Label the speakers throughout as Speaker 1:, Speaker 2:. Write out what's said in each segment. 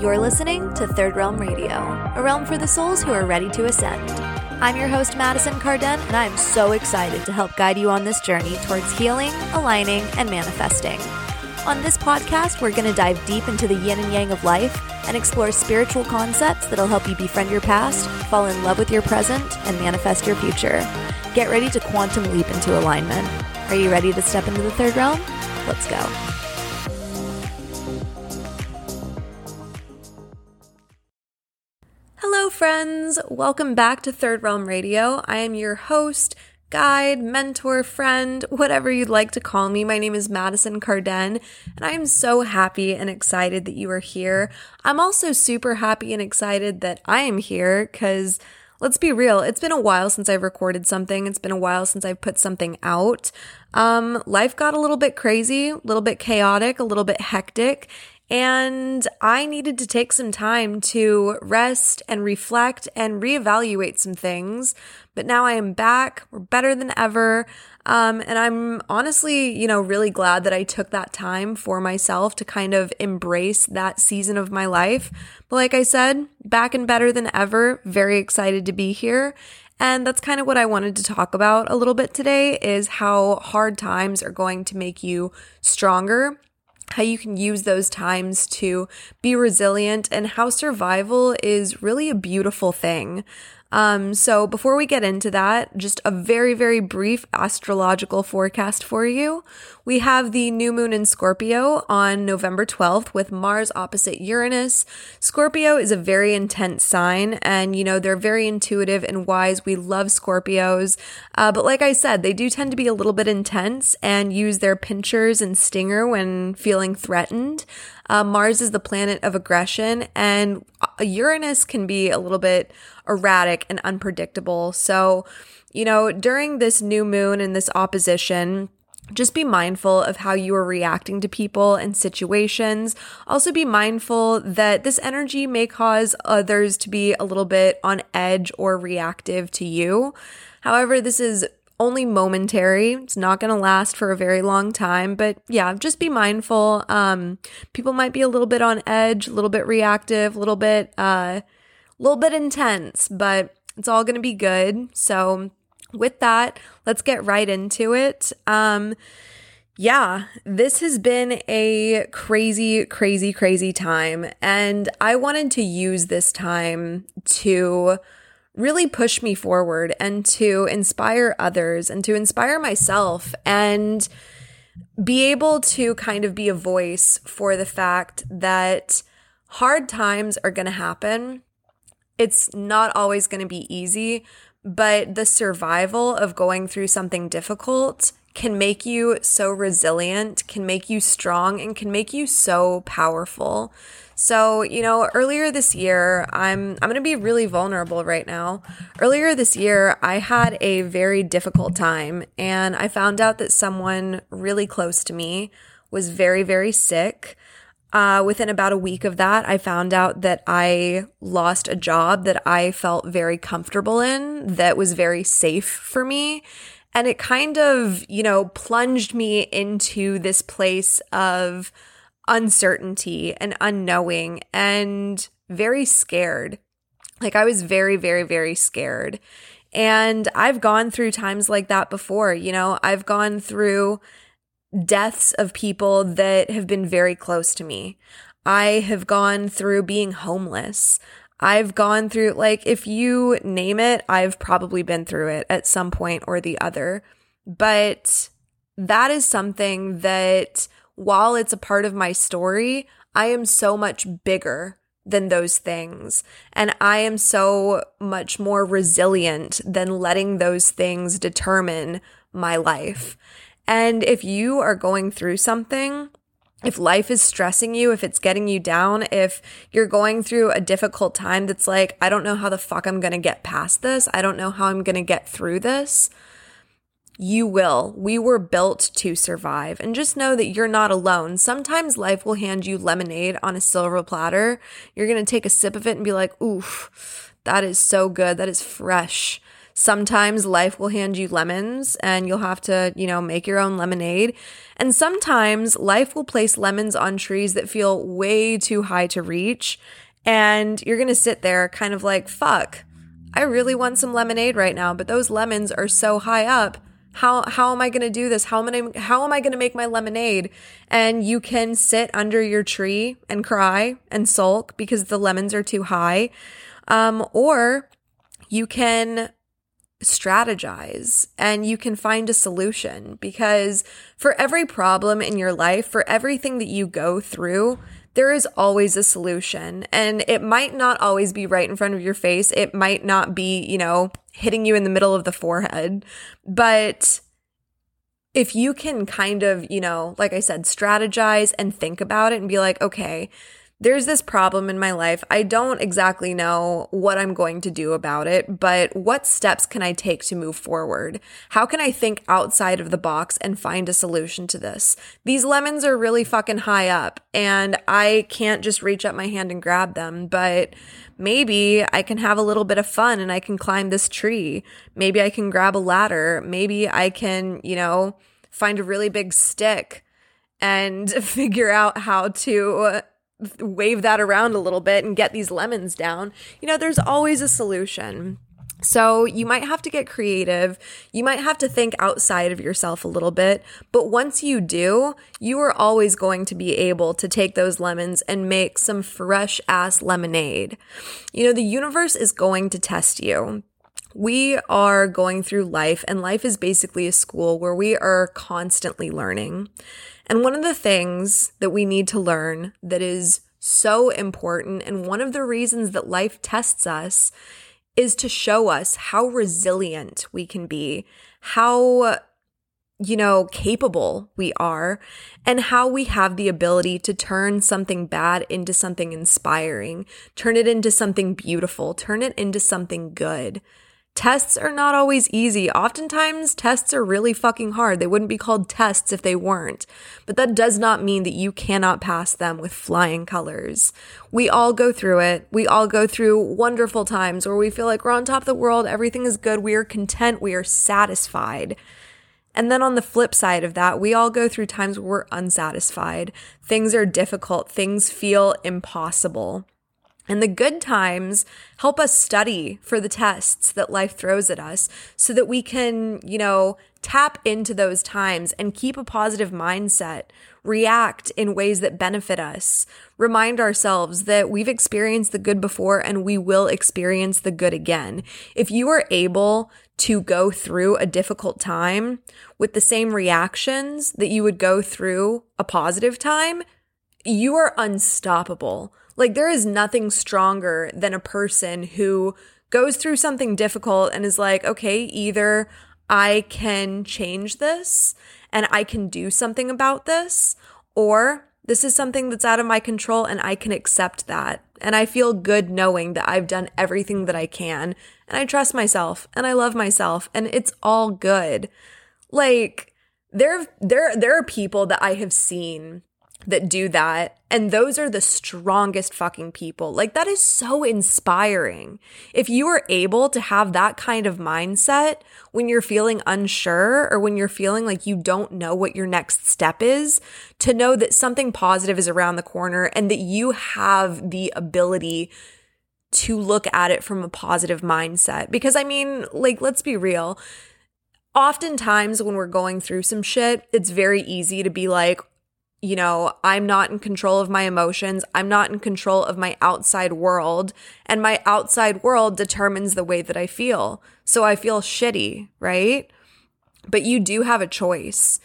Speaker 1: You're listening to Third Realm Radio, a realm for the souls who are ready to ascend. I'm your host, Madison Carden, and I'm so excited to help guide you on this journey towards healing, aligning, and manifesting. On this podcast, we're going to dive deep into the yin and yang of life and explore spiritual concepts that'll help you befriend your past, fall in love with your present, and manifest your future. Get ready to quantum leap into alignment. Are you ready to step into the third realm? Let's go. Friends. Welcome back to Third Realm Radio. I am your host, guide, mentor, friend, whatever you'd like to call me. My name is Madison Carden, and I am so happy and excited that you are here. I'm also super happy and excited that I am here because let's be real, it's been a while since I've recorded something. It's been a while since I've put something out. Um, life got a little bit crazy, a little bit chaotic, a little bit hectic. And I needed to take some time to rest and reflect and reevaluate some things. But now I am back. We're better than ever. Um, and I'm honestly, you know, really glad that I took that time for myself to kind of embrace that season of my life. But like I said, back and better than ever. Very excited to be here. And that's kind of what I wanted to talk about a little bit today is how hard times are going to make you stronger how you can use those times to be resilient and how survival is really a beautiful thing. Um, so before we get into that, just a very, very brief astrological forecast for you. We have the new moon in Scorpio on November 12th with Mars opposite Uranus. Scorpio is a very intense sign and, you know, they're very intuitive and wise. We love Scorpios. Uh, but like I said, they do tend to be a little bit intense and use their pinchers and stinger when feeling threatened. Uh, Mars is the planet of aggression, and Uranus can be a little bit erratic and unpredictable. So, you know, during this new moon and this opposition, just be mindful of how you are reacting to people and situations. Also, be mindful that this energy may cause others to be a little bit on edge or reactive to you. However, this is only momentary. It's not going to last for a very long time, but yeah, just be mindful. Um, people might be a little bit on edge, a little bit reactive, a little bit, uh, a little bit intense, but it's all going to be good. So with that, let's get right into it. Um, yeah, this has been a crazy, crazy, crazy time. And I wanted to use this time to really push me forward and to inspire others and to inspire myself and be able to kind of be a voice for the fact that hard times are going to happen. It's not always going to be easy, but the survival of going through something difficult can make you so resilient, can make you strong, and can make you so powerful. So, you know, earlier this year, I'm I'm going to be really vulnerable right now. Earlier this year, I had a very difficult time and I found out that someone really close to me was very very sick. Uh, within about a week of that, I found out that I lost a job that I felt very comfortable in, that was very safe for me. And it kind of, you know, plunged me into this place of uncertainty and unknowing and very scared. Like I was very, very, very scared. And I've gone through times like that before. You know, I've gone through deaths of people that have been very close to me. I have gone through being homeless. I've gone through, like, if you name it, I've probably been through it at some point or the other. But that is something that while it's a part of my story, I am so much bigger than those things. And I am so much more resilient than letting those things determine my life. And if you are going through something, if life is stressing you, if it's getting you down, if you're going through a difficult time that's like, I don't know how the fuck I'm to get past this. I don't know how I'm to get through this. You will. We were built to survive. And just know that you're not alone. Sometimes life will hand you lemonade on a silver platter. You're to take a sip of it and be like, oof, that is so good. That is fresh. Sometimes life will hand you lemons and you'll have to, you know, make your own lemonade. And sometimes life will place lemons on trees that feel way too high to reach. And you're going to sit there kind of like, fuck, I really want some lemonade right now, but those lemons are so high up. How, how am I going to do this? How am I, how am I going to make my lemonade? And you can sit under your tree and cry and sulk because the lemons are too high. Um, or you can strategize and you can find a solution because for every problem in your life, for everything that you go through, there is always a solution. And it might not always be right in front of your face. It might not be, you know, hitting you in the middle of the forehead. But if you can kind of, you know, like I said, strategize and think about it and be like, okay, there's this problem in my life. I don't exactly know what I'm going to do about it, but what steps can I take to move forward? How can I think outside of the box and find a solution to this? These lemons are really fucking high up and I can't just reach up my hand and grab them, but maybe I can have a little bit of fun and I can climb this tree. Maybe I can grab a ladder. Maybe I can, you know, find a really big stick and figure out how to wave that around a little bit and get these lemons down. You know, there's always a solution. So you might have to get creative. You might have to think outside of yourself a little bit. But once you do, you are always going to be able to take those lemons and make some fresh ass lemonade. You know, the universe is going to test you. We are going through life and life is basically a school where we are constantly learning. And one of the things that we need to learn that is so important, and one of the reasons that life tests us is to show us how resilient we can be, how you know, capable we are, and how we have the ability to turn something bad into something inspiring, turn it into something beautiful, turn it into something good. Tests are not always easy. Oftentimes, tests are really fucking hard. They wouldn't be called tests if they weren't. But that does not mean that you cannot pass them with flying colors. We all go through it. We all go through wonderful times where we feel like we're on top of the world, everything is good, we are content, we are satisfied. And then on the flip side of that, we all go through times where we're unsatisfied. Things are difficult, things feel impossible. And the good times help us study for the tests that life throws at us so that we can, you know, tap into those times and keep a positive mindset, react in ways that benefit us, remind ourselves that we've experienced the good before and we will experience the good again. If you are able to go through a difficult time with the same reactions that you would go through a positive time, you are unstoppable. Like, there is nothing stronger than a person who goes through something difficult and is like, okay, either I can change this and I can do something about this, or this is something that's out of my control and I can accept that. And I feel good knowing that I've done everything that I can and I trust myself and I love myself and it's all good. Like, there, there, there are people that I have seen that do that. And those are the strongest fucking people. Like, that is so inspiring. If you are able to have that kind of mindset when you're feeling unsure or when you're feeling like you don't know what your next step is, to know that something positive is around the corner and that you have the ability to look at it from a positive mindset. Because, I mean, like, let's be real oftentimes when we're going through some shit, it's very easy to be like, you know, I'm not in control of my emotions. I'm not in control of my outside world. And my outside world determines the way that I feel. So I feel shitty, right? But you do have a choice.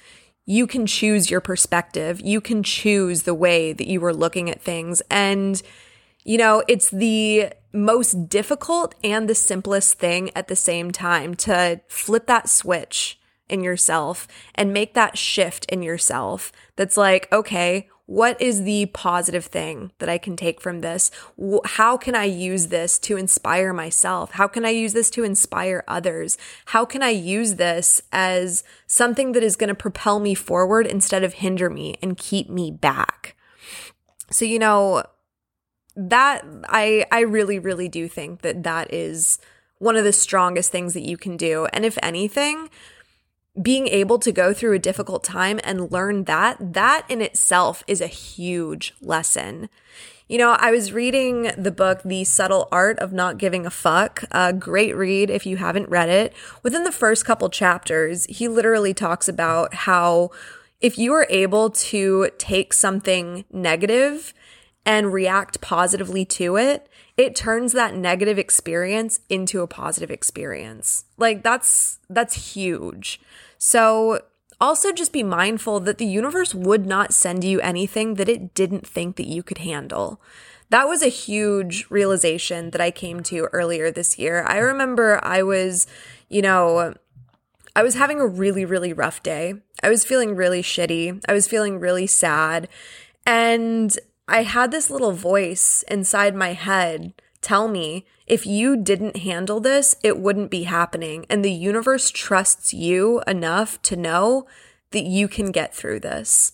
Speaker 1: You can choose your perspective. You can choose the way that you were looking at things. And, you know, it's the most difficult and the simplest thing at the same time to flip that switch in yourself and make that shift in yourself that's like, okay, what is the positive thing that I can take from this? How can I use this to inspire myself? How can I use this to inspire others? How can I use this as something that is going to propel me forward instead of hinder me and keep me back? So, you know, that I I really really do think that that is one of the strongest things that you can do. And if anything, being able to go through a difficult time and learn that, that in itself is a huge lesson. You know, I was reading the book, The Subtle Art of Not Giving a Fuck. A great read if you haven't read it. Within the first couple chapters, he literally talks about how if you are able to take something negative and react positively to it, it turns that negative experience into a positive experience. Like that's that's huge. So also just be mindful that the universe would not send you anything that it didn't think that you could handle. That was a huge realization that I came to earlier this year. I remember I was, you know, I was having a really, really rough day. I was feeling really shitty. I was feeling really sad. And I had this little voice inside my head tell me if you didn't handle this, it wouldn't be happening. And the universe trusts you enough to know that you can get through this.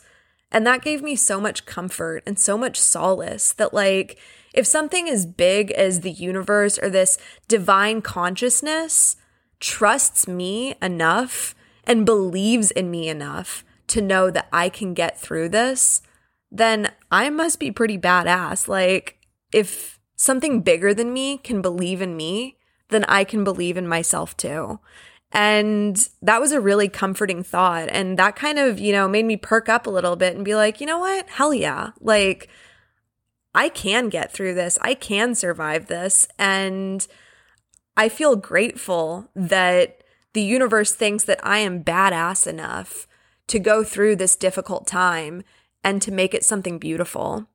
Speaker 1: And that gave me so much comfort and so much solace that, like, if something as big as the universe or this divine consciousness trusts me enough and believes in me enough to know that I can get through this, then I must be pretty badass. Like, if something bigger than me can believe in me, then I can believe in myself too. And that was a really comforting thought. And that kind of, you know, made me perk up a little bit and be like, you know what? Hell yeah. Like, I can get through this. I can survive this. And I feel grateful that the universe thinks that I am badass enough to go through this difficult time and to make it something beautiful.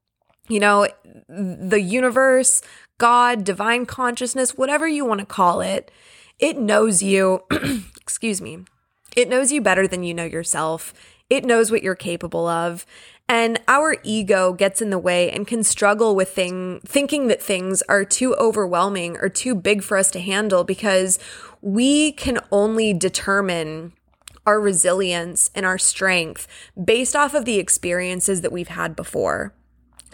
Speaker 1: You know, the universe, God, divine consciousness, whatever you want to call it, it knows you, excuse me, it knows you better than you know yourself. It knows what you're capable of. And our ego gets in the way and can struggle with thing, thinking that things are too overwhelming or too big for us to handle because we can only determine our resilience and our strength based off of the experiences that we've had before.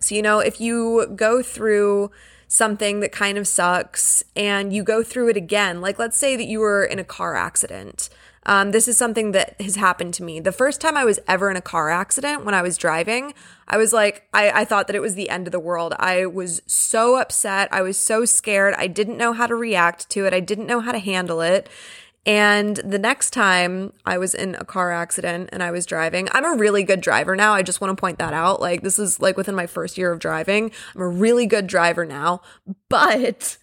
Speaker 1: So, you know, if you go through something that kind of sucks and you go through it again, like let's say that you were in a car accident. Um, this is something that has happened to me. The first time I was ever in a car accident when I was driving, I was like, I, I thought that it was the end of the world. I was so upset. I was so scared. I didn't know how to react to it. I didn't know how to handle it. And the next time I was in a car accident and I was driving, I'm a really good driver now. I just want to point that out. Like, this is like within my first year of driving. I'm a really good driver now. But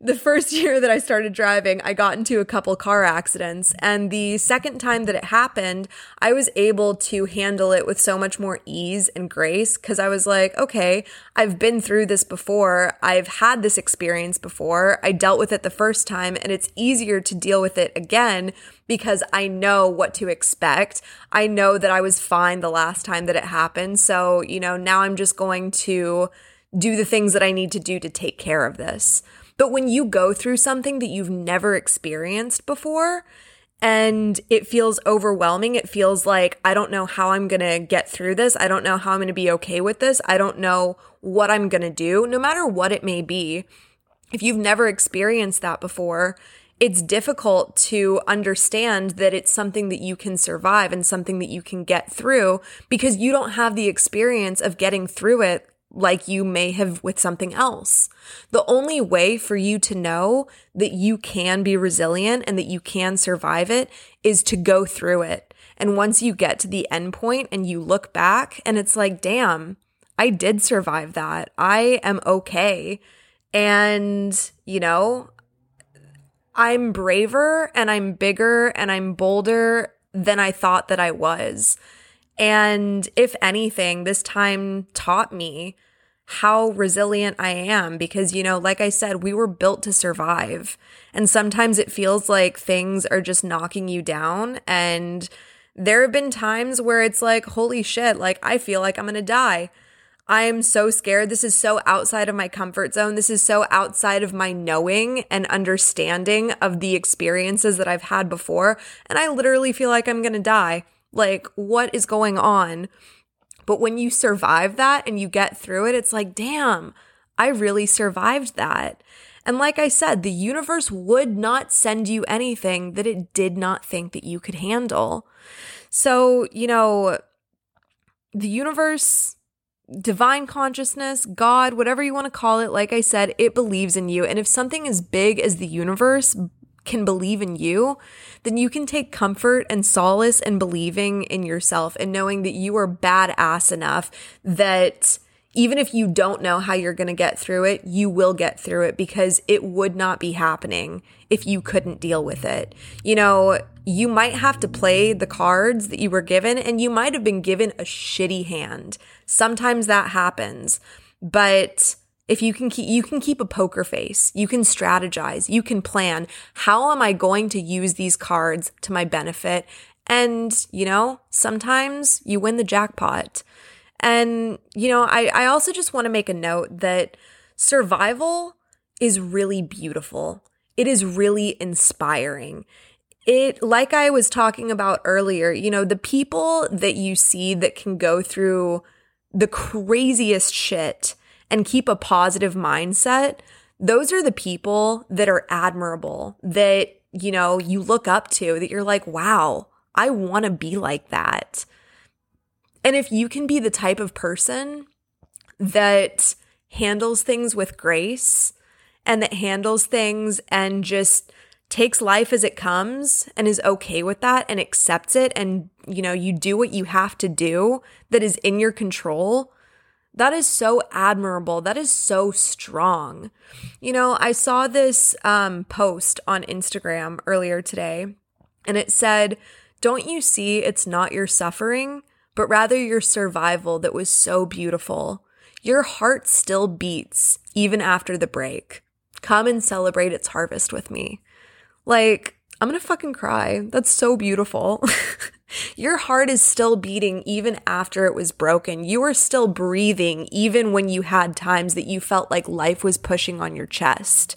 Speaker 1: the first year that I started driving, I got into a couple car accidents. And the second time that it happened, I was able to handle it with so much more ease and grace because I was like, okay, I've been through this before. I've had this experience before. I dealt with it the first time, and it's easier to deal with it again because I know what to expect. I know that I was fine the last time that it happened. So, you know, now I'm just going to do the things that I need to do to take care of this. But when you go through something that you've never experienced before, and it feels overwhelming. It feels like, I don't know how I'm going to get through this. I don't know how I'm going to be okay with this. I don't know what I'm going to do, no matter what it may be. If you've never experienced that before, it's difficult to understand that it's something that you can survive and something that you can get through because you don't have the experience of getting through it like you may have with something else. The only way for you to know that you can be resilient and that you can survive it is to go through it. And once you get to the end point and you look back and it's like, damn, I did survive that. I am okay. And, you know, I'm braver and I'm bigger and I'm bolder than I thought that I was. And if anything, this time taught me how resilient I am because, you know, like I said, we were built to survive. And sometimes it feels like things are just knocking you down. And there have been times where it's like, holy shit, like I feel like I'm going to die. I am so scared. This is so outside of my comfort zone. This is so outside of my knowing and understanding of the experiences that I've had before. And I literally feel like I'm going to die. Like, what is going on? But when you survive that and you get through it, it's like, damn, I really survived that. And like I said, the universe would not send you anything that it did not think that you could handle. So, you know, the universe, divine consciousness, God, whatever you want to call it, like I said, it believes in you. And if something as big as the universe can believe in you, then you can take comfort and solace in believing in yourself and knowing that you are badass enough that even if you don't know how you're going to get through it, you will get through it because it would not be happening if you couldn't deal with it. You know, you might have to play the cards that you were given and you might have been given a shitty hand. Sometimes that happens, but if you can keep, you can keep a poker face, you can strategize, you can plan. How am I going to use these cards to my benefit? And, you know, sometimes you win the jackpot. And, you know, I, I also just want to make a note that survival is really beautiful. It is really inspiring. It, like I was talking about earlier, you know, the people that you see that can go through the craziest shit and keep a positive mindset, those are the people that are admirable, that, you know, you look up to, that you're like, wow, I want to be like that. And if you can be the type of person that handles things with grace and that handles things and just takes life as it comes and is okay with that and accepts it and you know you do what you have to do that is in your control that is so admirable that is so strong you know i saw this um, post on instagram earlier today and it said don't you see it's not your suffering but rather your survival that was so beautiful. Your heart still beats even after the break. Come and celebrate its harvest with me. Like, I'm gonna fucking cry. That's so beautiful. Your heart is still beating even after it was broken. You are still breathing even when you had times that you felt like life was pushing on your chest.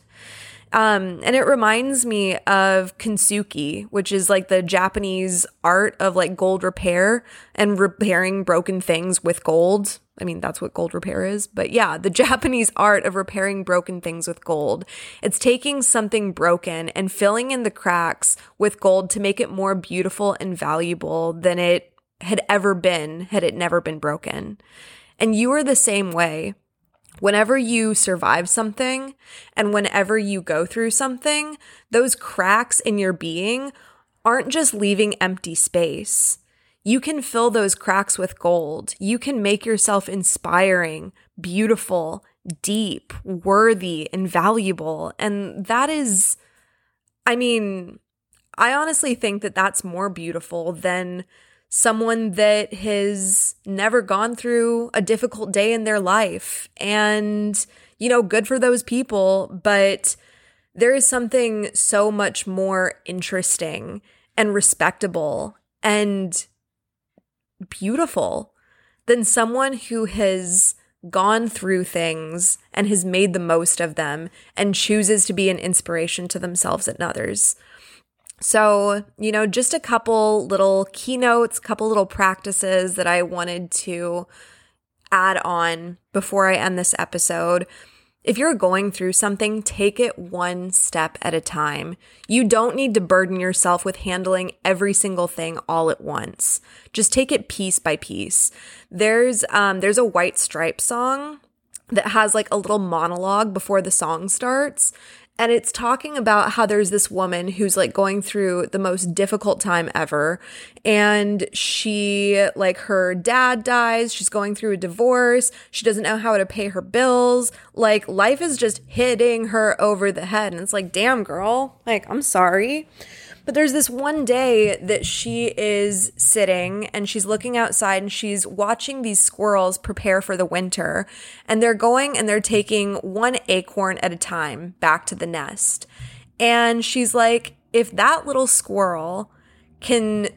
Speaker 1: Um, and it reminds me of kintsugi, which is like the Japanese art of like gold repair and repairing broken things with gold. I mean, that's what gold repair is. But yeah, the Japanese art of repairing broken things with gold. It's taking something broken and filling in the cracks with gold to make it more beautiful and valuable than it had ever been had it never been broken. And you are the same way whenever you survive something and whenever you go through something, those cracks in your being aren't just leaving empty space. You can fill those cracks with gold. You can make yourself inspiring, beautiful, deep, worthy, and valuable. And that is, I mean, I honestly think that that's more beautiful than someone that has never gone through a difficult day in their life. And, you know, good for those people, but there is something so much more interesting and respectable and beautiful than someone who has gone through things and has made the most of them and chooses to be an inspiration to themselves and others. So, you know, just a couple little keynotes, couple little practices that I wanted to add on before I end this episode. If you're going through something, take it one step at a time. You don't need to burden yourself with handling every single thing all at once. Just take it piece by piece. There's um there's a White Stripe song that has like a little monologue before the song starts and it's talking about how there's this woman who's like going through the most difficult time ever. And she, like, her dad dies. She's going through a divorce. She doesn't know how to pay her bills. Like, life is just hitting her over the head. And it's like, damn, girl. Like, I'm sorry. But there's this one day that she is sitting and she's looking outside and she's watching these squirrels prepare for the winter. And they're going and they're taking one acorn at a time back to the nest. And she's like, if that little squirrel can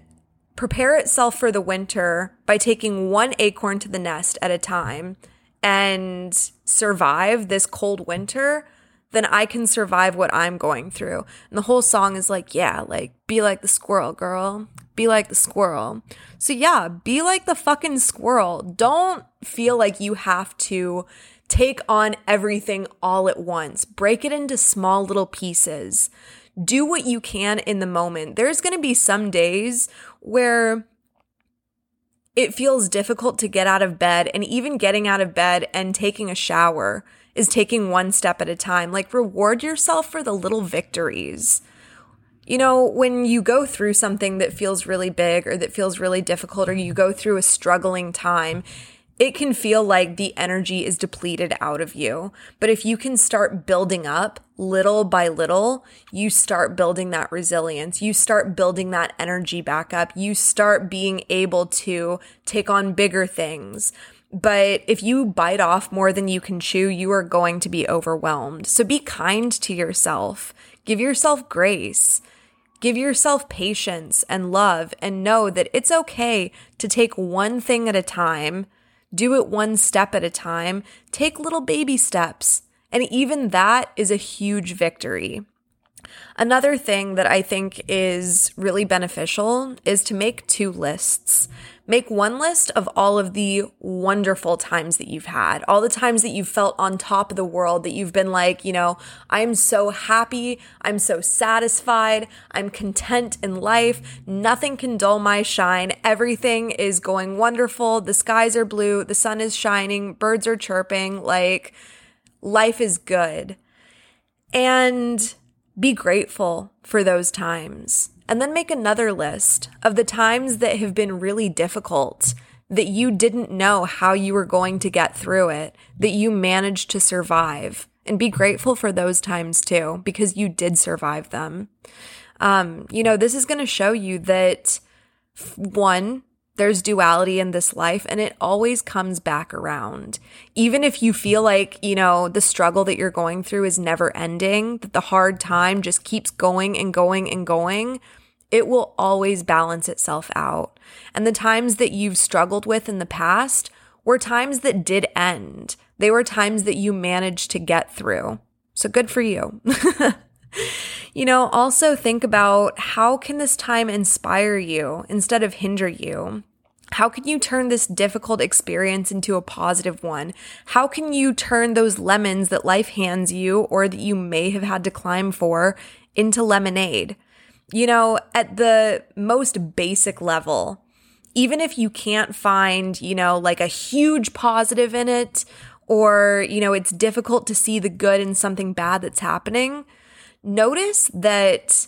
Speaker 1: prepare itself for the winter by taking one acorn to the nest at a time and survive this cold winter, then I can survive what I'm going through. And the whole song is like, yeah, like, be like the squirrel, girl. Be like the squirrel. So, yeah, be like the fucking squirrel. Don't feel like you have to take on everything all at once. Break it into small little pieces. Do what you can in the moment. There's going to be some days where it feels difficult to get out of bed, and even getting out of bed and taking a shower is taking one step at a time. Like, reward yourself for the little victories. You know, when you go through something that feels really big or that feels really difficult, or you go through a struggling time, it can feel like the energy is depleted out of you. But if you can start building up little by little, you start building that resilience. You start building that energy back up. You start being able to take on bigger things. But if you bite off more than you can chew, you are going to be overwhelmed. So be kind to yourself. Give yourself grace. Give yourself patience and love and know that it's okay to take one thing at a time do it one step at a time. Take little baby steps. And even that is a huge victory. Another thing that I think is really beneficial is to make two lists. Make one list of all of the wonderful times that you've had, all the times that you've felt on top of the world, that you've been like, you know, I'm so happy, I'm so satisfied, I'm content in life, nothing can dull my shine, everything is going wonderful, the skies are blue, the sun is shining, birds are chirping, like life is good. And be grateful for those times. And then make another list of the times that have been really difficult, that you didn't know how you were going to get through it, that you managed to survive. And be grateful for those times too, because you did survive them. Um, you know, this is going to show you that one, there's duality in this life and it always comes back around. Even if you feel like, you know, the struggle that you're going through is never ending, that the hard time just keeps going and going and going, it will always balance itself out. And the times that you've struggled with in the past were times that did end. They were times that you managed to get through. So good for you. you know, also think about how can this time inspire you instead of hinder you? How can you turn this difficult experience into a positive one? How can you turn those lemons that life hands you or that you may have had to climb for into lemonade? You know, at the most basic level, even if you can't find, you know, like a huge positive in it, or, you know, it's difficult to see the good in something bad that's happening, notice that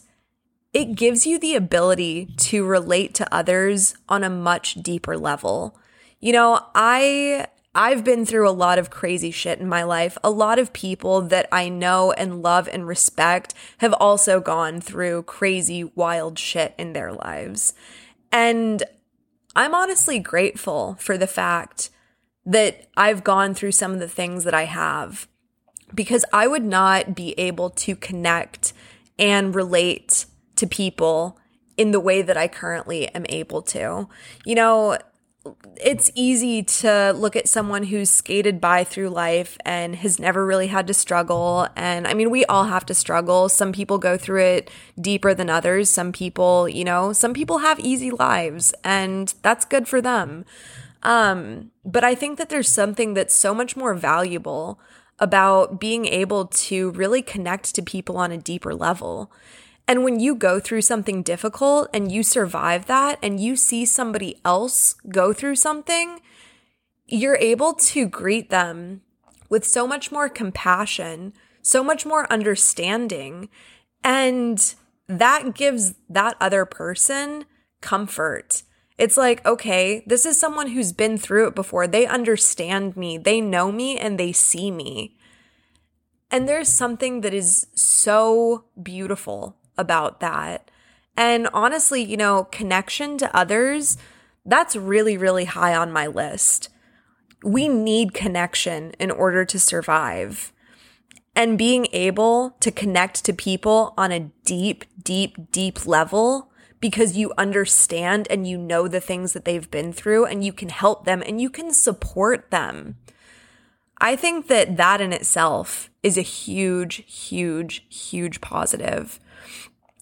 Speaker 1: it gives you the ability to relate to others on a much deeper level. You know, I I've been through a lot of crazy shit in my life. A lot of people that I know and love and respect have also gone through crazy, wild shit in their lives. And I'm honestly grateful for the fact that I've gone through some of the things that I have because I would not be able to connect and relate to people in the way that I currently am able to. You know, it's easy to look at someone who's skated by through life and has never really had to struggle. And I mean, we all have to struggle. Some people go through it deeper than others. Some people, you know, some people have easy lives and that's good for them. Um, but I think that there's something that's so much more valuable about being able to really connect to people on a deeper level. And when you go through something difficult and you survive that and you see somebody else go through something, you're able to greet them with so much more compassion, so much more understanding. And that gives that other person comfort. It's like, okay, this is someone who's been through it before. They understand me, they know me, and they see me. And there's something that is so beautiful about that. And honestly, you know, connection to others, that's really, really high on my list. We need connection in order to survive. And being able to connect to people on a deep, deep, deep level because you understand and you know the things that they've been through and you can help them and you can support them. I think that that in itself is a huge, huge, huge positive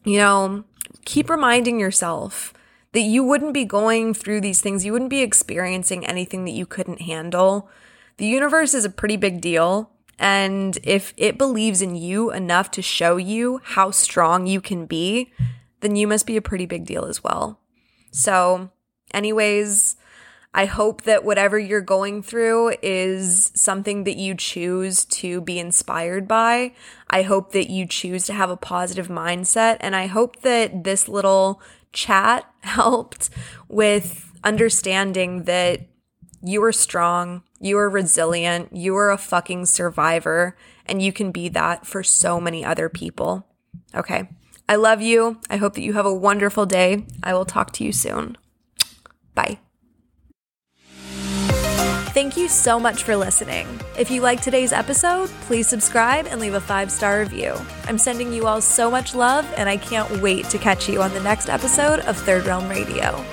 Speaker 1: you know, keep reminding yourself that you wouldn't be going through these things, you wouldn't be experiencing anything that you couldn't handle, The universe is a pretty big deal. And if it believes in you enough to show you how strong you can be, then you must be a pretty big deal as well. So, anyways, I hope that whatever you're going through is something that you choose to be inspired by. I hope that you choose to have a positive mindset. And I hope that this little chat helped with understanding that you are strong, you are resilient, you are a fucking survivor, and you can be that for so many other people. Okay. I love you. I hope that you have a wonderful day. I will talk to you soon. Bye. Thank you so much for listening. If you like today's episode, please subscribe and leave a five star review. I'm sending you all so much love, and I can't wait to catch you on the next episode of Third Realm Radio.